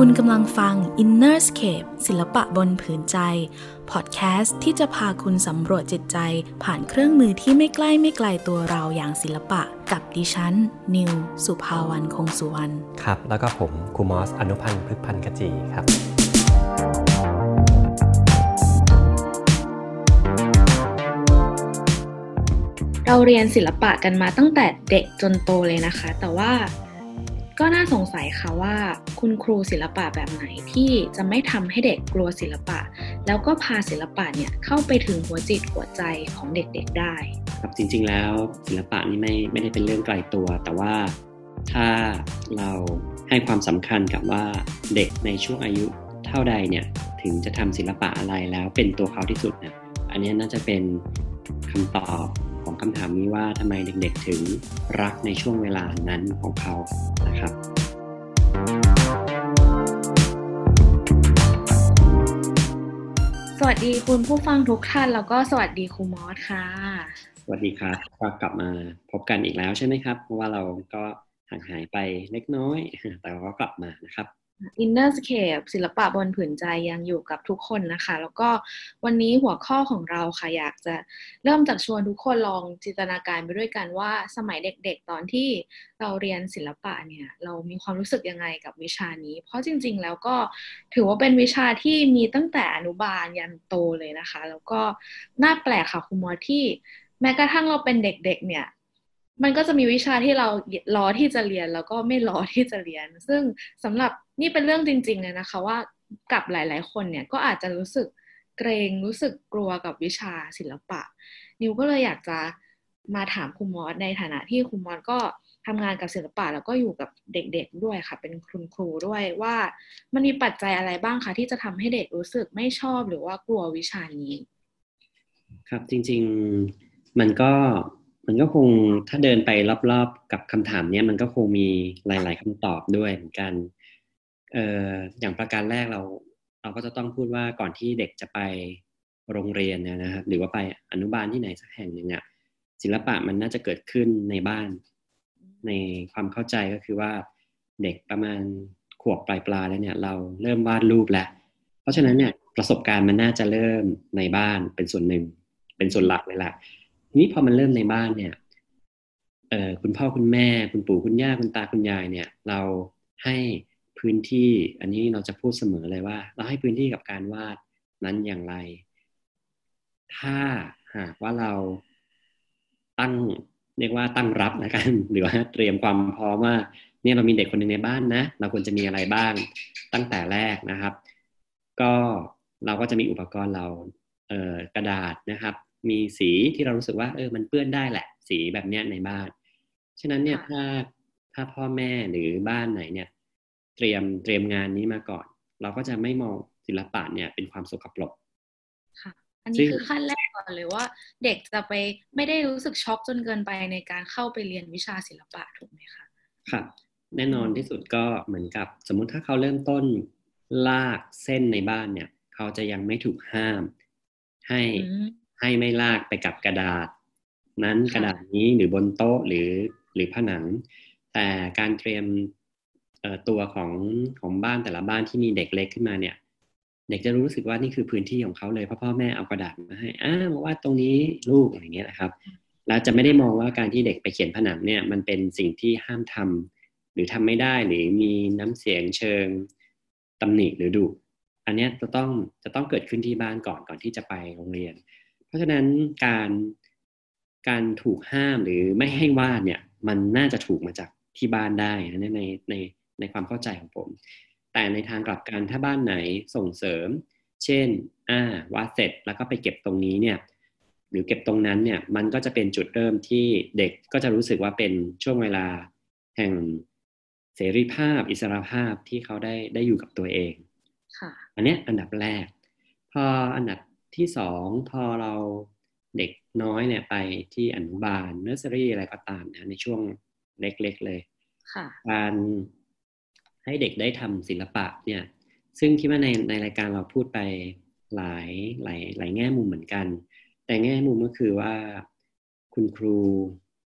คุณกำลังฟัง Innerscape ศิลปะบนผืนใจ พอดแคสต์ที่จะพาคุณสำรวจจิตใจผ่านเครื่องมือที่ไม่ใกล้ไม่ไกลตัวเราอย่างศิลปะ กับดิฉัน นิว สุภาวันคงสุวรรณครับ แล้วก็ผมครูมอส อนุพันธ์พฤกพันธ์กจีครับ เราเรียนศิลปะกันมาตั้งแต่เด็กจนโตเลยนะคะ แต่ว่า ก็น่าสงสัยค่ะว่า คุณครูศิลปะแบบไหนที่จะไม่ทำให้เด็กกลัวศิลปะ แล้วก็พาศิลปะเนี่ยเข้าไปถึงหัวจิตหัวใจของเด็กๆได้ครับจริงๆแล้วศิลปะนี่ไม่ไม่ได้เป็นเรื่องไกลตัว แต่ว่าถ้าเราให้ความสำคัญกับว่าเด็กในช่วงอายุเท่าใดเนี่ยถึงจะทำศิลปะอะไรแล้วเป็นตัวเขาที่สุดเนี่ยอันนี้น่าจะเป็นคำตอบ ของคำถามนี้ว่าทำไมเด็กๆถึงรักในช่วงเวลานั้นของเขานะครับสวัสดีคุณผู้ฟังทุกท่านแล้วก็สวัสดีครูมอสค่ะ สวัสดีครับก็กลับมาพบกันอีกแล้วใช่ไหมครับ เพราะว่าเราก็ห่างหายไปเล็กน้อย แต่เราก็กลับมานะครับ Innerscape ศิลปะบนผืนใจยังอยู่กับทุกคนนะคะ แล้วก็วันนี้หัวข้อของเราค่ะอยากจะเริ่มจากชวนทุกคนลองจินตนาการไปด้วยกันว่าสมัยเด็กๆ ตอนที่เราเรียนศิลปะเนี่ย เรามีความรู้สึกยังไงกับวิชานี้ เพราะจริง ๆ แล้วก็ถือว่าเป็นวิชาที่มีตั้งแต่อนุบาลยันโตเลยนะคะ แล้วก็น่าแปลกค่ะคุณมอที่แม้กระทั่งเราเป็นเด็กๆ เนี่ย มันก็จะมีวิชาที่เรารอที่จะเรียนแล้วก็ไม่รอที่จะเรียน ซึ่งสำหรับนี่เป็นเรื่องจริงๆเลยนะคะว่ากับหลาย ๆ คนเนี่ยก็อาจจะรู้สึกเกรงรู้สึกกลัวกับวิชาศิลปะ นิวก็เลยอยากจะมาถามคุณมอสในฐานะที่คุณมอสก็ทำงานกับศิลปะแล้วก็อยู่กับเด็กๆด้วยค่ะ เป็นคุณครูด้วยว่ามันมีปัจจัยอะไรบ้างคะที่จะทำให้เด็กรู้สึกไม่ชอบหรือว่ากลัววิชานี้ ครับจริงๆมันก็ มันก็คงถ้าเดินไปรอบๆกับคำถามเนี้ยมันก็คงมีหลาย ๆคำตอบด้วยเหมือนกันเอ่ออย่างประการแรกเรา เราก็จะต้องพูดว่าก่อนที่เด็กจะไปโรงเรียนเนี่ยนะครับ หรือว่าไปอนุบาลที่ไหนสักแห่งหนึ่งอะศิลปะมันน่าจะเกิดขึ้นในบ้าน ในความเข้าใจก็คือว่าเด็กประมาณขวบปลายปลาแล้วเนี่ย เราเริ่มวาดรูปแล้ว เพราะฉะนั้นเนี่ยประสบการณ์มันน่าจะเริ่มในบ้านเป็นส่วนหนึ่ง เป็นส่วนหลักเลยแหละ นี้พอมันเริ่มในบ้านเนี่ยเออคุณพ่อคุณแม่ คุณปู่คุณย่าคุณตาคุณยายเนี่ย เราให้พื้นที่ อันนี้เราจะพูดเสมอเลยว่า เราให้พื้นที่กับการวาดนั้นอย่างไร ถ้าหากว่าเราตั้งเรียกว่าตั้งรับนะกันหรือว่าเตรียมความพร้อมว่า เนี่ยเรามีเด็กคนหนึ่งในบ้านนะ เราควรจะมีอะไรบ้างตั้งแต่แรกนะครับ ก็เราก็จะมีอุปกรณ์เราเกระดาษนะครับ มีสีที่เรารู้สึกว่าเออมันเปื้อนได้แหละ สีแบบเนี้ยในบ้าน ฉะนั้นเนี่ยถ้าถ้าพ่อแม่หรือบ้านไหนเนี่ย เตรียมเตรียมงานนี้มาก่อน เราก็จะไม่มองศิลปะเนี่ยเป็นความสกปรกค่ะ อันนี้คือขั้นแรกก่อนเลยว่า เด็กจะไปไม่ได้รู้สึกช็อกจนเกินไปในการเข้าไปเรียนวิชาศิลปะถูกไหมคะครับแน่นอนที่สุดก็เหมือนกับ สมมุติถ้าเขาเริ่มต้นลากเส้นในบ้านเนี่ย เขาจะยังไม่ถูกห้าม ให้ ให้ไม่ลากไปกับกระดาษ นั้นกระดาษนี้หรือบนโต๊ะหรือหรือผนัง แต่การเตรียมตัวของของบ้านแต่ละบ้านที่มีเด็กเล็กขึ้นมาเนี่ย เด็กจะรู้สึกว่านี่คือพื้นที่ของเขาเลยเพราะพ่อแม่เอากระดาษมาให้อ่ามาว่าตรงนี้ลูกอย่างเงี้ยนะครับแล้วจะไม่ได้มองว่าการที่เด็กไปเขียนผนังเนี่ยมันเป็นสิ่งที่ห้ามทำหรือทำไม่ได้หรือมีน้ำเสียงเชิงตำหนิหรือดุอันนี้จะต้องจะต้องเกิดขึ้นที่บ้านก่อนก่อนที่จะไปโรงเรียน เพราะฉะนั้นการการถูกห้ามหรือไม่ให้วาดเนี่ย มันน่าจะถูกมาจากที่บ้านได้นะในในในความเข้าใจของผม แต่ในทางกลับกันถ้าบ้านไหนส่งเสริม เช่นอ่าวาดเสร็จแล้วก็ไปเก็บตรงนี้เนี่ยหรือเก็บตรงนั้นเนี่ยมันก็จะเป็นจุดเริ่มที่เด็กก็จะรู้สึกว่าเป็นช่วงเวลาแห่งเสรีภาพอิสรภาพที่เขาได้ได้อยู่กับตัวเองอันนี้อันดับแรก พออันดับ ที่สองพอเราเด็กน้อยเนี่ยไปที่อนุบาลเนอร์เซอรี่อะไรก็ตามนะในช่วงเล็กๆเลยการให้เด็กได้ทำศิลปะเนี่ย ซึ่งคิดว่าในในรายการเราพูดไปหลายหลายหลายแง่มุมเหมือนกัน แต่แง่มุมก็คือว่าคุณครู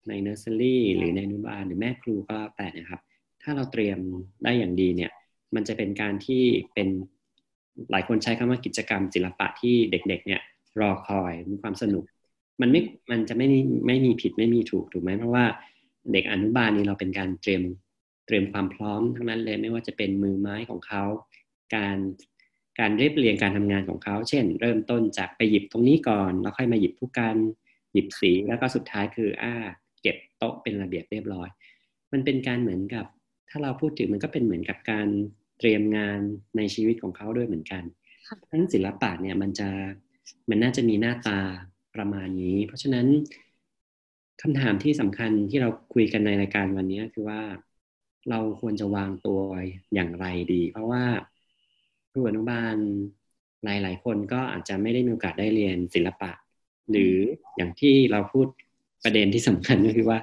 ในเนอร์เซอรี่หรือในอนุบาลหรือแม่ครูก็แล้วแต่นะครับ ถ้าเราเตรียมได้อย่างดีเนี่ย มันจะเป็นการที่เป็น หลายคนใช้คำว่ากิจกรรมศิลปะที่เด็ก ๆ เนี่ยรอคอยมีความสนุก มันไม่มันจะไม่ไม่มีผิดไม่มีถูกถูกไหมเพราะว่าเด็กอนุบาลนี้เราเป็นการเตรียมเตรียมความพร้อมทั้งนั้นเลยไม่ว่าจะเป็นมือไม้ของเขา การการเรียบเรียงการทำงานของเขา เช่น เริ่มต้นจากไปหยิบตรงนี้ก่อน แล้วค่อยมาหยิบผู้กันหยิบสีแล้วก็สุดท้ายคืออ่าเก็บโต๊ะเป็นระเบียบเรียบร้อย มันเป็นการเหมือนกับ ถ้าเราพูดถึงมันก็เป็นเหมือนกับการ เตรียมงานในชีวิตของเขาด้วยเหมือนกันทั้งศิลปะเนี่ยมันจะมันน่าจะมีหน้าตาประมาณนี้ เพราะฉะนั้นคำถามที่สำคัญที่เราคุยกันในรายการวันนี้คือว่าเราควรจะวางตัวอย่างไรดี เพราะว่าครูอนุบาลหลาย ๆ คนก็อาจจะไม่ได้มีโอกาสได้เรียนศิลปะ หรืออย่างที่เราพูดประเด็นที่สำคัญก็คือว่า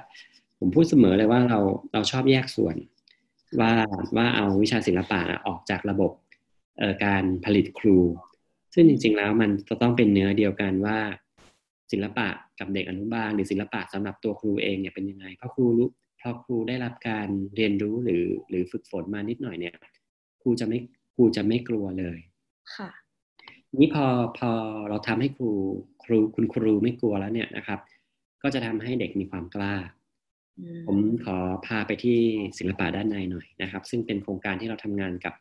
ผมพูดเสมอเลยว่าเราเราชอบแยกส่วน ว่าว่าเอาวิชาศิลปะออกจากระบบการผลิตครู ซึ่งจริง ๆ แล้วมันจะต้องเป็นเนื้อเดียวกันว่า ศิลปะกับเด็กอนุบาลหรือศิลปะสำหรับตัวครูเองเนี่ยเป็นยังไงเพราะครูรู้พอครูได้รับการเรียนรู้หรือหรือฝึกฝนมานิดหน่อยเนี่ย ครูจะไม่ครูจะไม่กลัวเลยค่ะนี่พอพอเราทำให้ครูครูคุณครูไม่กลัวแล้วเนี่ยนะครับ ก็จะทำให้เด็กมีความกล้า ผมขอพาไปที่ศิลปะด้านในหน่อยนะครับ ซึ่งเป็นโครงการที่เราทำงานกับ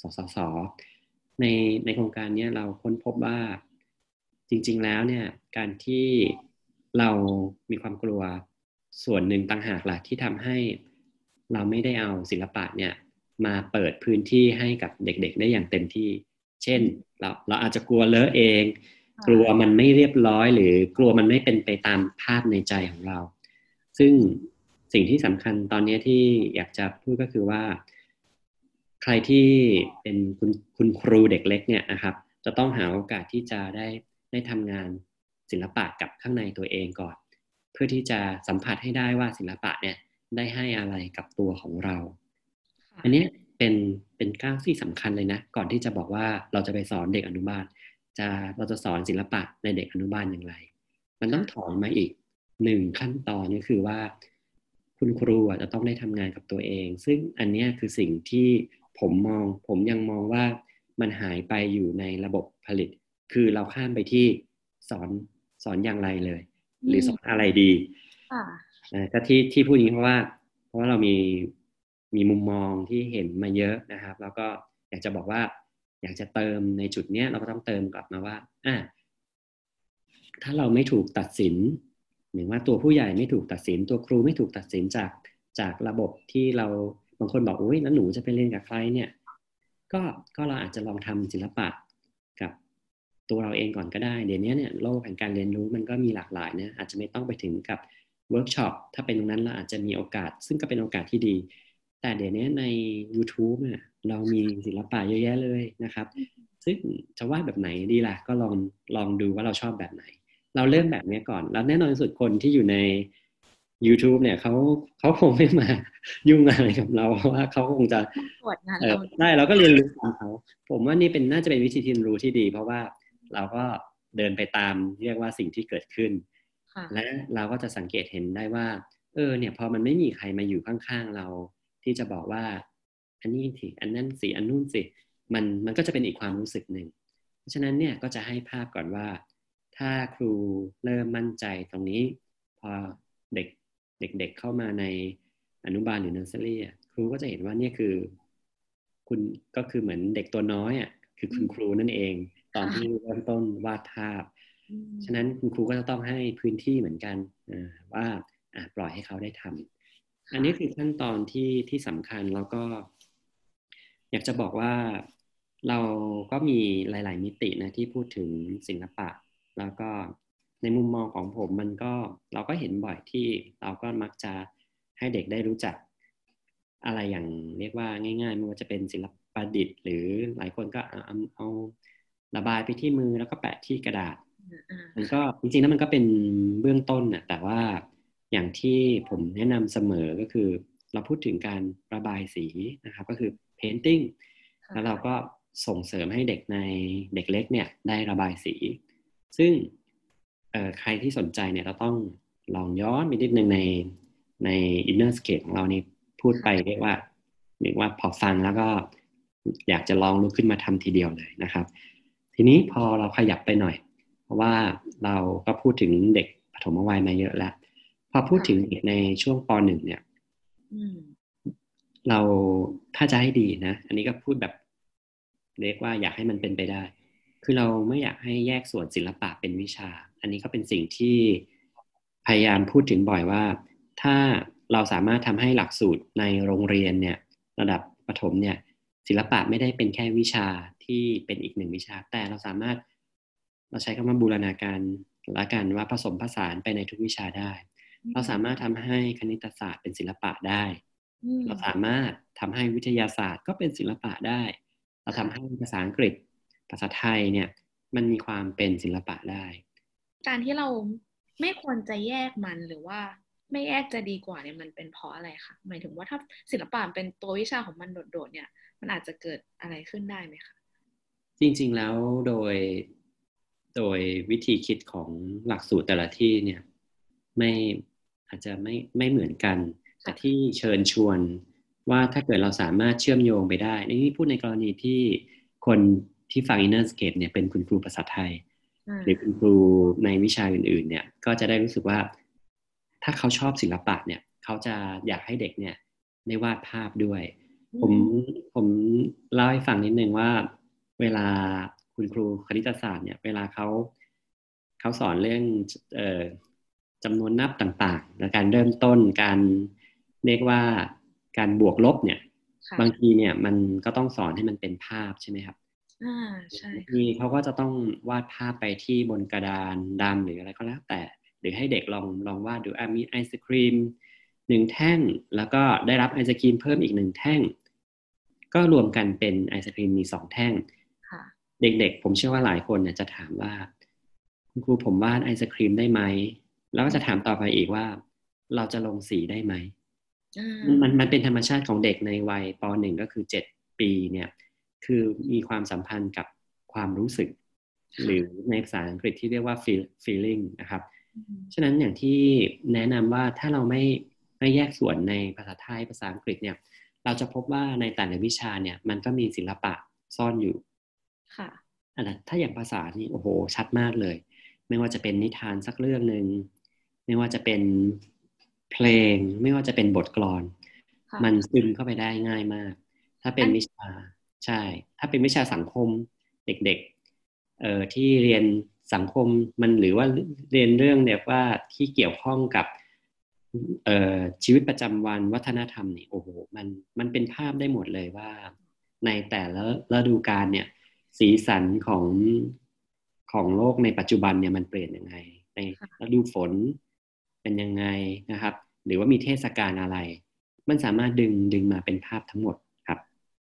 สสส ในในโครงการนี้เราค้นพบว่าจริง ๆ แล้วเนี่ยการที่เรามีความกลัวส่วนหนึ่งต่างหากแหละที่ทำให้เราไม่ได้เอาศิลปะเนี่ยมาเปิดพื้นที่ให้กับเด็กๆ ได้อย่างเต็มที่ เช่น เราเราอาจจะกลัวเลอะเอง กลัวมันไม่เรียบร้อย หรือกลัวมันไม่เป็นไปตามภาพในใจของเรา ซึ่ง สิ่งที่สำคัญตอนนี้ที่อยากจะพูดก็คือว่า ใครที่เป็นคุณคุณครูเด็กเล็กเนี่ยนะครับ จะต้องหาโอกาสที่จะได้ได้ทำงานศิลปะกับข้างในตัวเองก่อน เพื่อที่จะสัมผัสให้ได้ว่าศิลปะเนี่ยได้ให้อะไรกับตัวของเรา อันนี้เป็นเป็นก้าวที่สำคัญเลยนะ ก่อนที่จะบอกว่าเราจะไปสอนเด็กอนุบาล จะเราจะสอนศิลปะในเด็กอนุบาลอย่างไร มันต้องถอนมาอีกหนึ่งขั้นตอนก็คือว่า คุณครูจะต้องได้ทำงานกับตัวเอง ซึ่งอันนี้คือสิ่งที่ผมมอง ผมยังมองว่ามันหายไปอยู่ในระบบผลิต คือเราข้ามไปที่สอนสอนอย่างไรเลย หรือสอนอะไรดีอ่าก็ที่ที่พูดนี้เพราะว่า เพราะว่าเรามีมีมุมมองที่เห็นมาเยอะนะครับ แล้วก็อยากจะบอกว่า อยากจะเติมในจุดเนี้ยเราก็ต้องเติมกลับมาว่าอ่าถ้าเราไม่ถูกตัดสิน หรือว่าตัวผู้ใหญ่ไม่ถูกตัดสิน ตัวครูไม่ถูกตัดสินจากจากระบบที่เราบางคนบอกโอ้ยแล้วหนูจะไปเรียนกับใครเนี่ยก็ก็เราอาจจะลองทำศิลปะกับตัวเราเองก่อนก็ได้ เดี๋ยวนี้เนี่ยโลกแห่งการเรียนรู้มันก็มีหลากหลายนะอาจจะไม่ต้องไปถึงกับเวิร์กช็อปถ้าเป็นตรงนั้นเราอาจจะมีโอกาส ซึ่งก็เป็นโอกาสที่ดี แต่เดี๋ยวนี้ใน YouTube เนี่ยเรามีศิลปะเยอะแยะเลยนะครับ ซึ่งจะวาดแบบไหนดีล่ะ ก็ลองลองดูว่าเราชอบแบบไหน เราเริ่มแบบนี้ก่อน แล้วแน่นอนสุดคนที่อยู่ใน YouTube เนี่ยเขาเขาคงไม่มายุ่งอะไรกับเราเพราะว่าเขาคงจะตรวจงานเราได้เราก็เรียนรู้ของเขา ผมว่านี่เป็นน่าจะเป็นวิธีเรียนรู้ที่ดี เพราะว่าเราก็เดินไปตามเรียกว่าสิ่งที่เกิดขึ้น และเราก็จะสังเกตเห็นได้ว่า เออ เนี่ยพอมันไม่มีใครมาอยู่ข้างๆเรา ที่จะบอกว่า อันนี้สิอันนั้นสิอันนู่นสิมันมันก็จะเป็นอีกความรู้สึกหนึ่งเพราะฉะนั้นเนี่ยก็จะให้ภาพก่อนว่า ถ้าครูเริ่มมั่นใจตรงนี้ พอเด็กเด็กๆเข้ามาในอนุบาลหรือเนอร์เซอรี่ครูก็จะเห็นว่าเนี่ยคือ คุณก็คือเหมือนเด็กตัวน้อยอะคือคุณครูนั่นเอง ตอนที่เริ่มต้นวาดภาพ ฉะนั้นคุณครูก็จะต้องให้พื้นที่เหมือนกันว่าปล่อยให้เขาได้ทำอันนี้คือขั้นตอนที่ที่สำคัญแล้วก็ อยากจะบอกว่าเราก็มีหลาย ๆ มิตินะที่พูดถึงศิลปะ แล้วก็ในมุมมองของผมมันก็เราก็เห็นบ่อยที่เราก็มักจะให้เด็กได้รู้จัก อะไรอย่างเรียกว่าง่ายๆไม่ว่าจะเป็นศิลปประดิษฐ์ หรือหลายคนก็เอาเอาระบายไปที่มือแล้วก็แปะที่กระดาษมันก็จริงๆแล้วมันก็เป็นเบื้องต้นน่ะแต่ว่าอย่างที่ผมแนะนำเสมอก็คือ เราพูดถึงการระบายสีนะครับ ก็คือ painting แล้วเราก็ส่งเสริมให้เด็กในเด็กเล็กเนี่ยได้ระบายสี ซึ่งใครที่สนใจเนี่ยเราต้องลองย้อนไปนิดนึงในใน inner scape ของเรานี่พูดไปเรียกว่าเรียกว่าพอฟังแล้วก็อยากจะลองลุกขึ้นมาทำทีเดียวเลยนะครับ ทีนี้พอเราขยับไปหน่อย เพราะว่าเราก็พูดถึงเด็กปฐมวัยมาเยอะแล้ว พอพูดถึงเด็กในช่วงปหนึ่งเนี่ยเราถ้าจะให้ดีนะ อันนี้ก็พูดแบบเรียกว่าอยากให้มันเป็นไปได้ คือเราไม่อยากให้แยกส่วนศิลปะเป็นวิชา อันนี้ก็เป็นสิ่งที่พยายามพูดถึงบ่อยว่า ถ้าเราสามารถทำให้หลักสูตรในโรงเรียนเนี่ยระดับประถมเนี่ยศิลปะไม่ได้เป็นแค่วิชาที่เป็นอีกหนึ่งวิชา แต่เราสามารถเราใช้คำว่าบูรณาการละกันว่าผสมผสานไปในทุกวิชาได้ เราสามารถทำให้คณิตศาสตร์เป็นศิลปะได้ เราสามารถทำให้วิทยาศาสตร์ก็เป็นศิลปะได้ เราทำให้ภาษาอังกฤษ ภาษาไทยเนี่ยมันมีความเป็นศิลปะได้ การที่เราไม่ควรจะแยกมันหรือว่าไม่แยกจะดีกว่าเนี่ยมันเป็นเพราะอะไรคะหมายถึงว่าถ้าศิลปะเป็นตัววิชาของมันโดดๆเนี่ย มันอาจจะเกิดอะไรขึ้นได้ไหมคะจริงๆแล้วโดยโดยวิธีคิดของหลักสูตรแต่ละที่เนี่ยไม่อาจจะไม่ไม่เหมือนกัน แต่ที่เชิญชวนว่าถ้าเกิดเราสามารถเชื่อมโยงไปได้ นี่พูดในกรณีที่คน ที่ฟัง Inner Scape เนี่ยเป็นคุณครูภาษาไทย หรือคุณครูในวิชาอื่น ๆ เนี่ย ก็จะได้รู้สึกว่า ถ้าเขาชอบศิลปะเนี่ยเขาจะอยากให้เด็กเนี่ยได้วาดภาพด้วย ผมผมเล่าให้ฟังนิดนึงว่า เวลาคุณครูคณิตศาสตร์เนี่ยเวลาเขาเขาสอนเรื่องเอ่อจำนวนนับต่างๆและการเริ่มต้นการเรียกว่าการบวกลบเนี่ย บางทีเนี่ยมันก็ต้องสอนให้มันเป็นภาพใช่ไหมครับ อ่าใช่ทีเขาก็จะต้องวาดภาพไปที่บนกระดานดำหรืออะไรก็แล้วแต่ หรือให้เด็กลองลองวาดดูอ่ามีไอศครีมหนึ่งแท่ง แล้วก็ได้รับไอศครีมเพิ่มอีกหนึ่งแท่ง ก็รวมกันเป็นไอศครีมมีสองแท่งเด็กๆ ผมเชื่อว่าหลายคนเนี่ยจะถามว่า คุณครูผมวาดไอศครีมได้ไหม แล้วก็จะถามต่อไปอีกว่า เราจะลงสีได้ไหมมันมันเป็นธรรมชาติของเด็กในวัยปหนึ่งก็คือเจ็ดปีเนี่ย คือมีความสัมพันธ์กับความรู้สึก หรือในภาษาอังกฤษที่เรียกว่า feel feeling นะครับ ฉะนั้นอย่างที่แนะนำว่าถ้าเราไม่ไม่แยกส่วนในภาษาไทยภาษาอังกฤษเนี่ย เราจะพบว่าในแต่ละวิชาเนี่ยมันก็มีศิลปะซ่อนอยู่ ค่ะอันนั้นถ้าอย่างภาษานี่โอ้โหชัดมากเลย ไม่ว่าจะเป็นนิทานสักเรื่องหนึ่งไม่ว่าจะเป็นเพลง ไม่ว่าจะเป็นบทกลอน มันซึมเข้าไปได้ง่ายมาก ถ้าเป็นวิชา ใช่ ถ้าเป็นวิชาสังคมเด็กๆเอ่อที่เรียนสังคมมันหรือว่าเรียนเรื่องเนี่ยว่าที่เกี่ยวข้องกับเอ่อชีวิตประจำวันวัฒนธรรมนี่โอ้โหมันมันเป็นภาพได้หมดเลยว่า ในแต่ละฤดูกาลเนี่ย สีสันของของโลกในปัจจุบันเนี่ยมันเปลี่ยนยังไง ในฤดูฝนเป็นยังไงนะครับ หรือว่ามีเทศกาลอะไร มันสามารถดึงดึงมาเป็นภาพทั้งหมด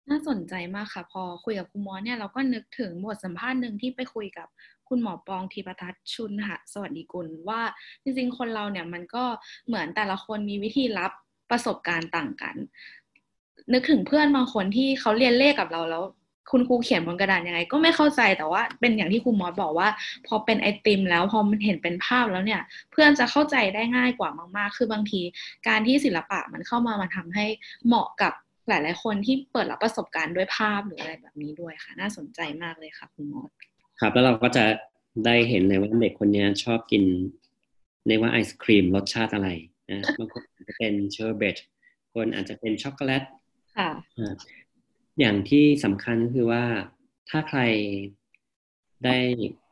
น่าสนใจมากค่ะ พอคุยกับคุณหมอเนี่ยเราก็นึกถึงบทสัมภาษณ์หนึ่งที่ไปคุยกับคุณหมอปองทีปทัศชุนค่ะสวัสดีกุลว่าจริงๆคนเราเนี่ยมันก็เหมือนแต่ละคนมีวิธีรับประสบการณ์ต่างกัน นึกถึงเพื่อนบางคนที่เขาเรียนเลขกับเราแล้วคุณครูเขียนบนกระดานยังไง ก็ไม่เข้าใจแต่ว่าเป็นอย่างที่ครูมอสบอกว่า พอเป็นไอติม แล้วพอมันเห็นเป็นภาพแล้วเนี่ย เพื่อนจะเข้าใจได้ง่ายกว่ามาก ๆ คือบางทีการที่ศิลปะมันเข้ามามันทำให้เหมาะกับ หลายๆคนที่เปิดรับประสบการณ์ด้วยภาพหรืออะไรแบบนี้ด้วยค่ะ น่าสนใจมากเลยค่ะคุณมอสครับ แล้วเราก็จะได้เห็นเลยว่าเด็กคนนี้ชอบกินเรียกว่าไอศครีมรสชาติอะไรนะบางคนอาจจะเป็นเชอร์เบตคนอาจจะเป็นช็อกโกแลตค่ะอย่างที่สำคัญก็คือว่าถ้าใครได้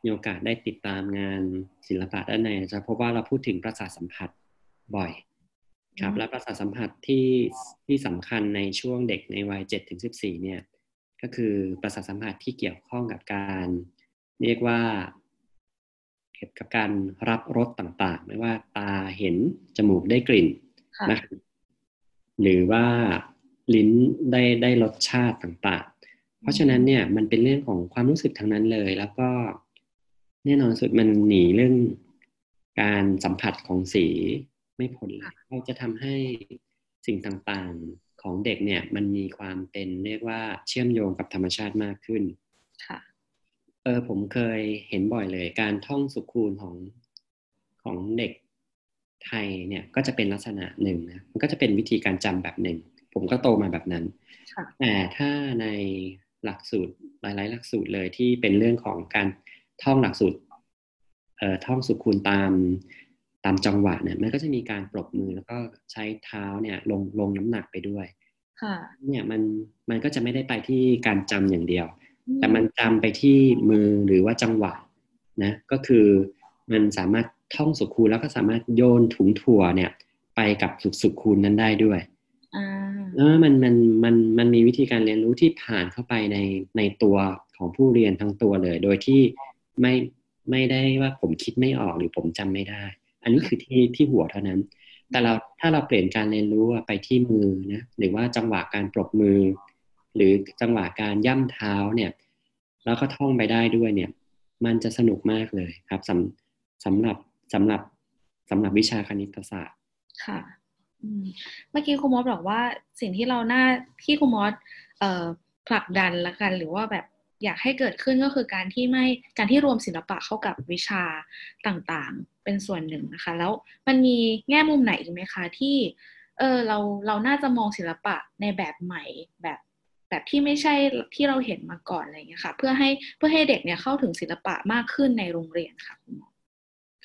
มีโอกาสได้ติดตามงานศิลปะด้านในจะพบว่าเราพูดถึงประสาทสัมผัสบ่อย ครับและประสาทสัมผัสที่ที่สำคัญในช่วงเด็กในวัยเจ็ดถึงสิบสี่เนี่ยก็คือประสาทสัมผัสที่เกี่ยวข้องกับการ เรียกว่าเกี่ยวกับการรับรสต่างๆ ไม่ว่าตาเห็นจมูกได้กลิ่นนะหรือว่าลิ้นได้ได้รสชาติต่างๆ เพราะฉะนั้นเนี่ยมันเป็นเรื่องของความรู้สึกทางนั้นเลย แล้วก็แน่นอนสุดมันหนีเรื่องการสัมผัสของสี ไม่พ้นเลยเราจะทำให้สิ่งต่างๆของเด็กเนี่ย มันมีความเป็นเรียกว่าเชื่อมโยงกับธรรมชาติมากขึ้นค่ะเออผมเคยเห็นบ่อยเลย การท่องสุคูณของของเด็กไทยเนี่ยก็จะเป็นลักษณะหนึ่งนะมันก็จะเป็นวิธีการจำแบบหนึ่ง ผมก็โตมาแบบนั้นแต่ถ้าในหลักสูตรหลาย ๆ หลักสูตรเลยที่เป็นเรื่องของการท่องหลักสูตรเอ่อท่องสุคูณตาม ตามจังหวะเนี่ยมันก็จะมีการปรบมือแล้วก็ใช้เท้าเนี่ยลงลงน้ำหนักไปด้วยค่ะเนี่ยมันมันก็จะไม่ได้ไปที่การจำอย่างเดียว แต่มันจำไปที่มือหรือว่าจังหวะนะก็คือมันสามารถท่องสุคูณแล้วก็สามารถโยนถุงถั่วเนี่ย ไปกับสุสุคูณนั้นได้ด้วยอ่าเออมันมันมันมันมีวิธีการเรียนรู้ที่ผ่านเข้าไปในในตัวของผู้เรียนทั้งตัวเลย โดยที่ไม่ไม่ได้ว่าผมคิดไม่ออกหรือผมจำไม่ได้ อันนี้คือที่ที่หัวเท่านั้น แต่เราถ้าเราเปลี่ยนการเรียนรู้ไปที่มือนะหรือว่าจังหวะการปรบมือ หรือจังหวะการย่ำเท้าเนี่ยแล้วก็ท่องไปได้ด้วยเนี่ย มันจะสนุกมากเลยครับสำสำหรับสำหรับสำหรับวิชาคณิตศาสตร์ค่ะเมื่อกี้ครูมอสบอกว่าสิ่งที่เราหน้าที่ครูมอสผลักดันละกัน หรือว่าแบบอยากให้เกิดขึ้นก็คือการที่ไม่การที่รวมศิลปะเข้ากับวิชาต่างๆ เป็นส่วนหนึ่งนะคะ แล้วมันมีแง่มุมไหนอีกไหมคะ ที่เออเราเราน่าจะมองศิลปะในแบบใหม่แบบแบบที่ไม่ใช่ที่เราเห็นมาก่อนอะไรอย่างเงี้ยค่ะ เพื่อให้เพื่อให้เด็กเนี่ยเข้าถึงศิลปะมากขึ้นในโรงเรียนค่ะคุณหมอ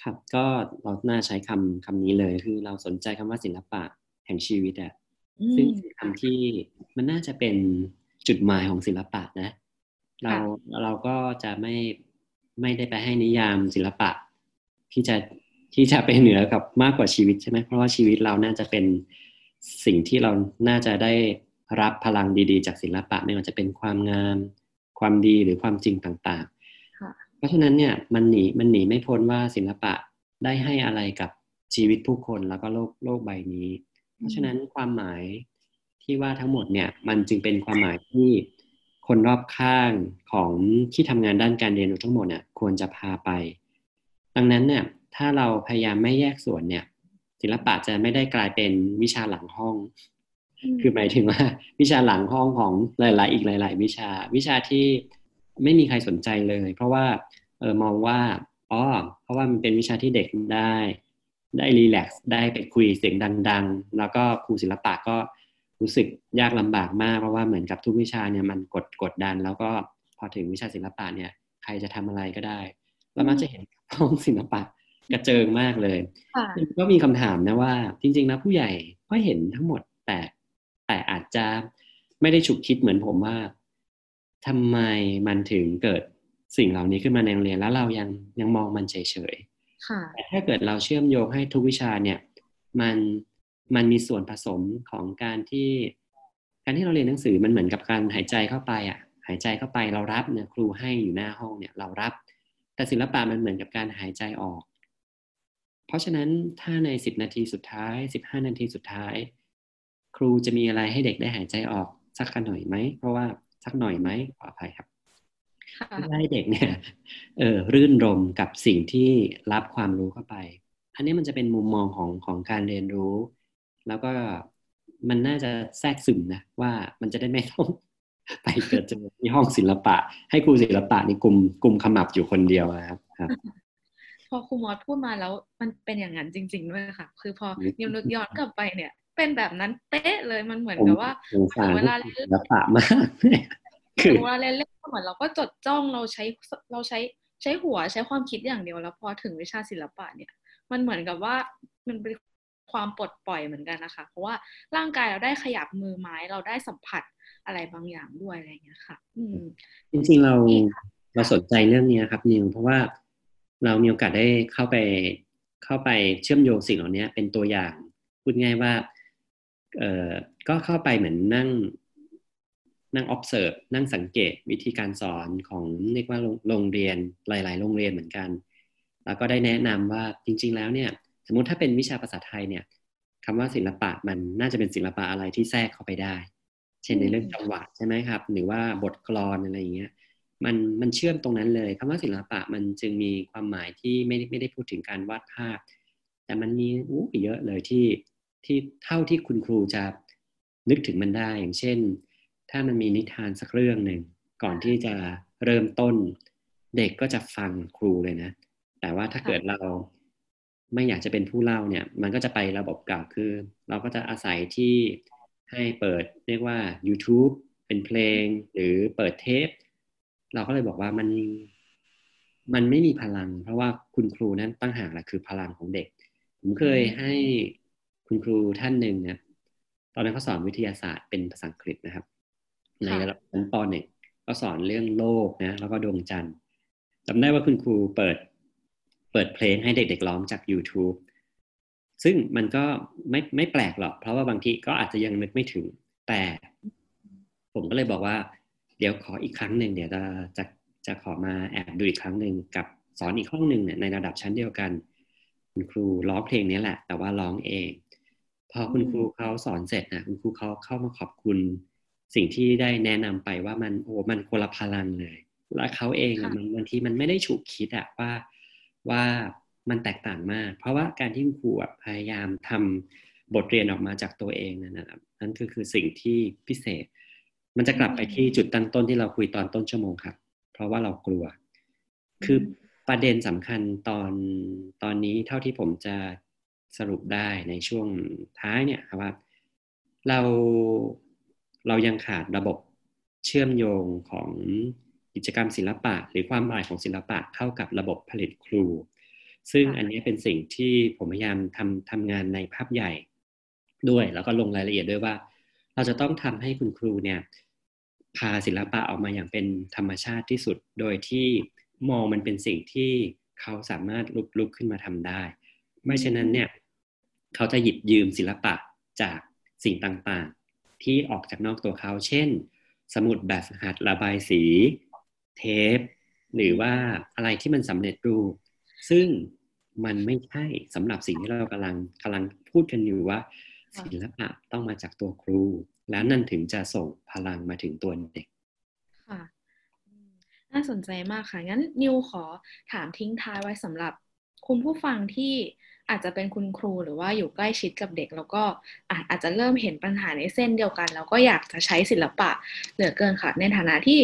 ครับก็เราน่าใช้คำคำนี้เลยคือเราสนใจคำว่าศิลปะแห่งชีวิตอะซึ่งคำที่มันน่าจะเป็นจุดหมายของศิลปะนะ เราเราก็จะไม่ไม่ได้ไปให้นิยามศิลปะ ที่จะที่จะไปเหนือกับมากกว่าชีวิตใช่ไหมเพราะว่าชีวิตเราน่าจะเป็นสิ่งที่เราน่าจะได้รับพลังดีๆ จากศิลปะไม่ว่าจะเป็นความงาม ความดีหรือความจริงต่างๆ เพราะฉะนั้นเนี่ยมันหนีมันหนีไม่พ้นว่าศิลปะได้ให้อะไรกับชีวิตผู้คนแล้วก็โลกโลกใบนี้ เพราะฉะนั้นความหมายที่ว่าทั้งหมดเนี่ยมันจึงเป็นความหมายที่คนรอบข้างของที่ทำงานด้านการเรียนรู้ทั้งหมดเนี่ยควรจะพาไป ดังนั้นเนี่ยถ้าเราพยายามไม่แยกส่วนเนี่ย ศิลปะจะไม่ได้กลายเป็นวิชาหลังห้อง คือหมายถึงว่าวิชาหลังห้องของหลาย ๆ อีกหลาย ๆ วิชาวิชาที่ไม่มีใครสนใจเลย เพราะว่าเออมองว่าอ๋อเพราะว่ามันเป็นวิชาที่เด็กได้ ได้รีแลกซ์ได้ไปคุยเสียงดัง ๆ แล้วก็ครูศิลปะก็รู้สึกยากลำบากมากเพราะว่าเหมือนกับทุกวิชาเนี่ยมันกดกดดัน แล้วก็พอถึงวิชาศิลปะเนี่ย ใครจะทำอะไรก็ได้ เรามักจะเห็นห้องศิลปะกระเจิงมากเลยก็มีคำถามนะว่า จริง ๆ นะผู้ใหญ่ก็เห็นทั้งหมดแต่แต่อาจจะไม่ได้ฉุกคิดเหมือนผมว่าทำไมมันถึงเกิดสิ่งเหล่านี้ขึ้นมาในโรงเรียนแล้วเรายังยังมองมันเฉยๆแต่ถ้าเกิดเราเชื่อมโยงให้ทุกวิชาเนี่ย มันมันมีส่วนผสมของการที่ การที่เราเรียนหนังสือมันเหมือนกับการหายใจเข้าไปอะ หายใจเข้าไปเรารับเนี่ยครูให้อยู่หน้าห้องเนี่ย เรารับ แต่ศิลปะมันเหมือนกับการหายใจออก เพราะฉะนั้นถ้าในสิบนาทีสุดท้ายสิบห้านาทีสุดท้าย ครูจะมีอะไรให้เด็กได้หายใจออกสักหน่อยไหม เพราะว่าสักหน่อยไหมขออภัยครับให้เด็กเนี่ยเออรื่นรมกับสิ่งที่รับความรู้เข้าไป อันนี้มันจะเป็นมุมมองของของการเรียนรู้ แล้วก็มันน่าจะแทรกซึมนะว่ามันจะได้ไม่ต้อง ไปเกิดเจอที่ห้องศิลปะ ให้ครูศิลปะในกลุ่มกลุ่มขมับอยู่คนเดียวครับครับพอครูมอสพูดมาแล้วมันเป็นอย่างนั้นจริง ๆ ด้วยค่ะ คือพอนิวนึกย้อนกลับไปเนี่ย เป็นแบบนั้นเป๊ะเลยมันเหมือนกับว่าเวลาเล่นศิลปะมากคือเวลาเล่นเล่นเหมือนเราก็จดจ้องเราใช้เราใช้ใช้หัวใช้ความคิดอย่างเดียวแล้วพอถึงวิชาศิลปะเนี่ย มันเหมือนกับว่ามันเป็นความปลดปล่อยเหมือนกันนะคะ เพราะว่าร่างกายเราได้ขยับมือไม้เราได้สัมผัส อะไรบางอย่างด้วยอะไรอย่างเงี้ยค่ะ อืมจริงๆเราเราสนใจเรื่องนี้ครับนิวเพราะว่าเรามีโอกาสได้เข้าไปเข้าไปเชื่อมโยงสิ่งเหล่านี้เป็นตัวอย่างพูดง่ายว่าเอ่อก็เข้าไปเหมือนนั่งนั่ง observe นั่งสังเกตวิธีการสอนของเรียกว่าโรงเรียนหลาย ๆ โรงเรียนเหมือนกัน แล้วก็ได้แนะนำว่าจริง ๆ แล้วเนี่ย สมมุติถ้าเป็นวิชาภาษาไทยเนี่ยคำว่าศิลปะมันน่าจะเป็นศิลปะอะไรที่แทรกเข้าไปได้ เช่นในเรื่องจังหวะใช่ไหมครับ หรือว่าบทกลอนอะไรอย่างเงี้ยมันมันเชื่อมตรงนั้นเลยคำว่าศิลปะมันจึงมีความหมายที่ไม่ไม่ได้พูดถึงการวาดภาพ แต่มันมีอู้เยอะเลยที่ที่เท่าที่คุณครูจะนึกถึงมันได้ อย่างเช่น ถ้ามันมีนิทานสักเรื่องหนึ่งก่อนที่จะเริ่มต้น เด็กก็จะฟังครูเลยนะ แต่ว่าถ้าเกิดเราไม่อยากจะเป็นผู้เล่าเนี่ย มันก็จะไประบบเก่าคือ เราก็จะอาศัยที่ ให้เปิดเรียกว่า YouTube เป็นเพลงหรือเปิดเทป เราก็เลยบอกว่ามันมันไม่มีพลัง เพราะว่าคุณครูนั้นตั้งหากแหละคือพลังของเด็ก ผมเคยให้คุณครูท่านหนึ่งนะตอนนั้นเขาสอนวิทยาศาสตร์เป็นภาษาอังกฤษนะครับ ในระดับชั้นปหนึ่งก็สอนเรื่องโลกนะแล้วก็ดวงจันทร์จำได้ว่าคุณครูเปิดเปิดเพลงให้เด็กๆร้องจาก YouTube ซึ่งมันก็ไม่ไม่แปลกหรอก เพราะว่าบางทีก็อาจจะยังนึกไม่ถึง แต่ผมก็เลยบอกว่า เดี๋ยวขออีกครั้งหนึ่งเดี๋ยวจะจะจะขอมาแอบดูอีกครั้งหนึ่งกับสอนอีกห้องหนึ่งเนี่ยในระดับชั้นเดียวกันคุณครูร้องเพลงนี้แหละ แต่ว่าร้องเอง พอคุณครูเขาสอนเสร็จนะคุณครูเขาเข้ามาขอบคุณ สิ่งที่ได้แนะนำไปว่ามันโอ้มันคนละพลังเลย และเขาเองอะมันบางทีมันไม่ได้ฉุกคิดอะว่าว่า มันแตกต่างมาก เพราะว่าการที่คุณครูพยายามทำบทเรียนออกมาจากตัวเองนั่นนะครับนั่นคือคือสิ่งที่พิเศษ มันจะกลับไปที่จุดตั้งต้นที่เราคุยตอนต้นชั่วโมงครับ เพราะว่าเรากลัว คือประเด็นสำคัญตอนตอนนี้เท่าที่ผมจะสรุปได้ในช่วงท้ายเนี่ยครับว่าเราเรายังขาดระบบเชื่อมโยงของกิจกรรมศิลปะ หรือความหมายของศิลปะเข้ากับระบบผลิตครู ซึ่งอันนี้เป็นสิ่งที่ผมพยายามทำทำงานในภาพใหญ่ด้วย แล้วก็ลงรายละเอียดด้วยว่า เราจะต้องทำให้คุณครูเนี่ยพาศิลปะออกมาอย่างเป็นธรรมชาติที่สุด โดยที่มองมันเป็นสิ่งที่เขาสามารถลุกลุกขึ้นมาทำได้ ไม่เช่นนั้นเนี่ยเขาจะหยิบยืมศิลปะจากสิ่งต่างๆ ที่ออกจากนอกตัวเขา เช่น สมุดแบบหัดระบายสี เทป หรือว่าอะไรที่มันสำเร็จรูป ซึ่ง มันไม่ใช่สำหรับสิ่งที่เรากำลังกำลังพูดกันอยู่ว่า ศิลปะต้องมาจากตัวครู แล้วนั่นถึงจะส่งพลังมาถึงตัวเด็ก ค่ะน่าสนใจมากค่ะงั้นนิวขอถามทิ้งท้ายไว้สำหรับคุณผู้ฟังที่อาจจะเป็นคุณครูหรือว่าอยู่ใกล้ชิดกับเด็ก แล้วก็อาจจะเริ่มเห็นปัญหาในเส้นเดียวกัน แล้วก็อยากจะใช้ศิลปะเหลือเกินค่ะ ในฐานะที่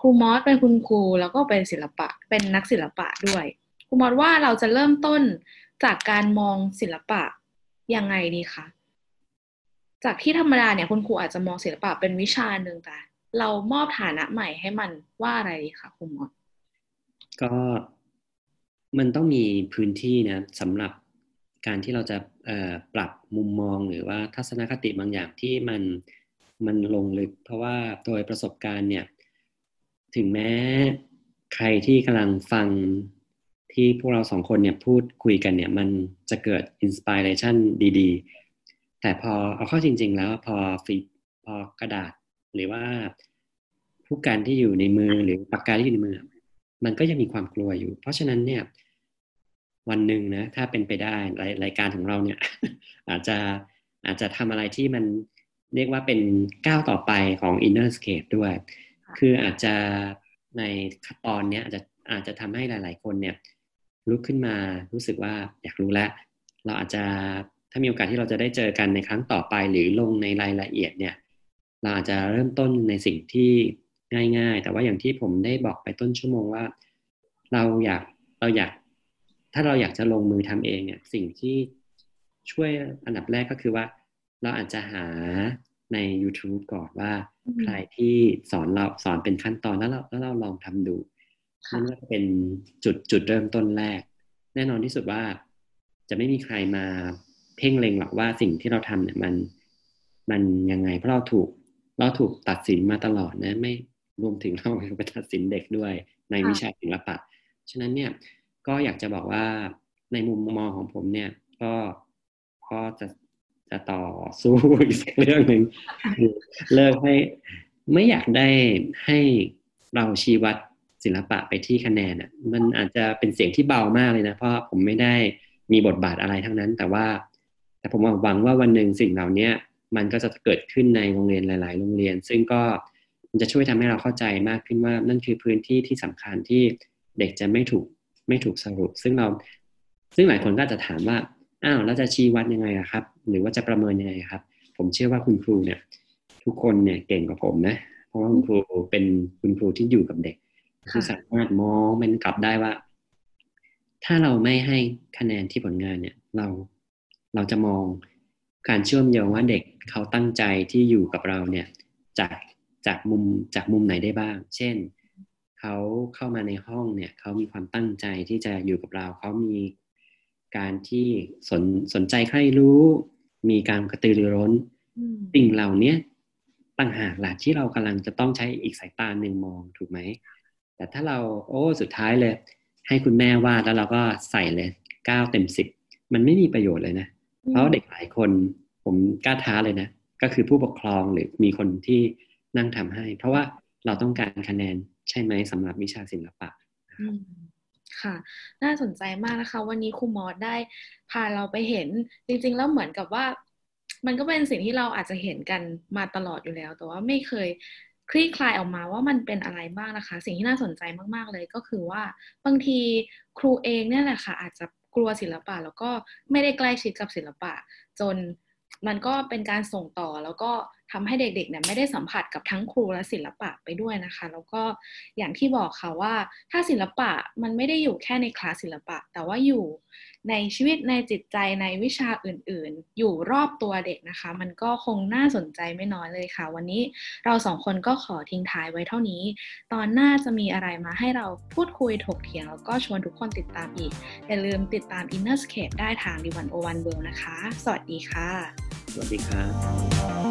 ครูมอสเป็นคุณครู แล้วก็เป็นศิลปะเป็นนักศิลปะด้วย ครูมอสว่าเราจะเริ่มต้นจากการมองศิลปะยังไงดีคะจากที่ธรรมดาเนี่ยคุณครูอาจจะมองศิลปะเป็นวิชาหนึ่งแต่ เรามอบฐานะใหม่ให้มันว่าอะไรดีคะครูมอสก็มันต้องมีพื้นที่นะสำหรับการที่เราจะปรับมุมมองหรือว่าทัศนคติบางอย่างที่มันมันลงลึก เพราะว่าโดยประสบการณ์เนี่ย ถึงแม้ใครที่กำลังฟัง ที่พวกเราสองคนเนี่ยพูดคุยกันเนี่ยมันจะเกิดอินสปิเรชันดีๆ แต่พอเอาเข้าจริง ๆ แล้วพอฟีพอกระดาษ หรือว่าผู้การที่อยู่ในมือหรือปากกาที่อยู่ในมือ มันก็ยังมีความกลัวอยู่ เพราะฉะนั้นเนี่ยวันหนึ่งนะถ้าเป็นไปได้รายรายการของเราเนี่ย อาจจะอาจจะทำอะไรที่มันเรียกว่าเป็นก้าวต่อไปของ inner scape ด้วย คืออาจจะในตอนนี้อาจจะอาจจะทำให้หลาย ๆ คนเนี่ย ลุกขึ้นมารู้สึกว่าอยากรู้แล้ว เราอาจจะถ้ามีโอกาสที่เราจะได้เจอกันในครั้งต่อไป หรือลงในรายละเอียดเนี่ย เราอาจจะเริ่มต้นในสิ่งที่ง่ายๆ แต่ว่าอย่างที่ผมได้บอกไปต้นชั่วโมงว่า เราอยากเราอยาก ถ้าเราอยากจะลงมือทำเองเนี่ยสิ่งที่ช่วยอันดับแรกก็คือว่า เราอาจจะหาใน YouTube ก่อนว่า ใครที่สอนเราสอนเป็นขั้นตอนแล้วเราแล้วเราลองทำดู นั่นก็เป็นจุดจุดเริ่มต้นแรก แน่นอนที่สุดว่าจะไม่มีใครมาเพ่งเล็งหรอกว่าสิ่งที่เราทำเนี่ยมันมันยังไง เพราะเราถูกเราถูกตัดสินมาตลอดนะไม่รวมถึงเราไปตัดสินเด็กด้วยในวิชาศิลปะ ฉะนั้นเนี่ยก็อยากจะบอกว่าในมุมมองของผมเนี่ย ก็ก็จะจะต่อสู้อีกสักเรื่องหนึ่งเลิกให้ไม่อยากได้ให้เราชี้วัด ศิลปะไปที่คะแนนอะมันอาจจะเป็นเสียงที่เบามากเลยนะ เพราะผมไม่ได้มีบทบาทอะไรทั้งนั้น แต่ว่า แต่ผมหวังว่าวันหนึ่งสิ่งเหล่านี้มันก็จะเกิดขึ้นในโรงเรียนหลาย ๆ โรงเรียน ซึ่งก็มันจะช่วยทำให้เราเข้าใจมากขึ้นว่า นั่นคือพื้นที่ที่สำคัญที่เด็กจะไม่ถูกไม่ถูกสรุป ซึ่งเรา ซึ่งหลายคนก็จะถามว่าอ้าวแล้วจะชี้วัดยังไงครับ หรือว่าจะประเมินยังไงครับ ผมเชื่อว่าคุณครูเนี่ย ทุกคนเนี่ยเก่งกว่าผมนะ เพราะว่าคุณครูเป็นคุณครูที่อยู่กับเด็ก คือสามารถมองเป็นกลับได้ว่า ถ้าเราไม่ให้คะแนนที่ผลงานเนี่ย เราเราจะมองการเชื่อมโยงว่าเด็กเขาตั้งใจที่อยู่กับเราเนี่ยจากจากมุมจากมุมไหนได้บ้าง เช่นเขาเข้ามาในห้องเนี่ยเขามีความตั้งใจที่จะอยู่กับเราเขามีการที่สนสนใจใครรู้ มีการกระตือรือร้นสิ่งเหล่านี้ต่างหากแหละที่เรากำลังจะต้องใช้อีกสายตาหนึ่งมองถูกไหม แต่ถ้าเราโอ้สุดท้ายเลย ให้คุณแม่วาดแล้วเราก็ใส่เลยเก้าเต็มสิบมันไม่มีประโยชน์เลยนะ เพราะเด็กหลายคนผมกล้าท้าเลยนะ ก็คือผู้ปกครองหรือมีคนที่นั่งทำให้ เพราะว่าเราต้องการคะแนนใช่ไหมสำหรับวิชาศิลปะค่ะน่าสนใจมากนะคะ วันนี้ครูมอสได้พาเราไปเห็นจริง ๆ แล้วเหมือนกับว่า มันก็เป็นสิ่งที่เราอาจจะเห็นกันมาตลอดอยู่แล้ว แต่ว่าไม่เคย คลี่คลายออกมาว่ามันเป็นอะไรบ้างนะคะ สิ่งที่น่าสนใจมากๆเลยก็คือว่าบางทีครูเองเนี่ยแหละค่ะอาจจะกลัวศิลปะ แล้วก็ไม่ได้ใกล้ชิดกับศิลปะ จนมันก็เป็นการส่งต่อแล้วก็ ทำให้เด็กๆเนี่ยไม่ได้สัมผัสกับทั้งครูและศิลปะไปด้วยนะคะ แล้วก็อย่างที่บอกค่ะว่าถ้าศิลปะมันไม่ได้อยู่แค่ในคลาสศิลปะ แต่ว่าอยู่ในชีวิตในจิตใจในวิชาอื่นๆ อยู่รอบตัวเด็กนะคะ มันก็คงน่าสนใจไม่น้อยเลยค่ะ วันนี้เราสองคนก็ขอทิ้งท้ายไว้เท่านี้ ตอนหน้าจะมีอะไรมาให้เราพูดคุยถกเถียง แล้วก็ชวนทุกคนติดตามอีก อย่าลืมติดตาม Inner Scape ได้ทางดิวันโอวันเวิลนะคะ สวัสดีค่ะ สวัสดีครับ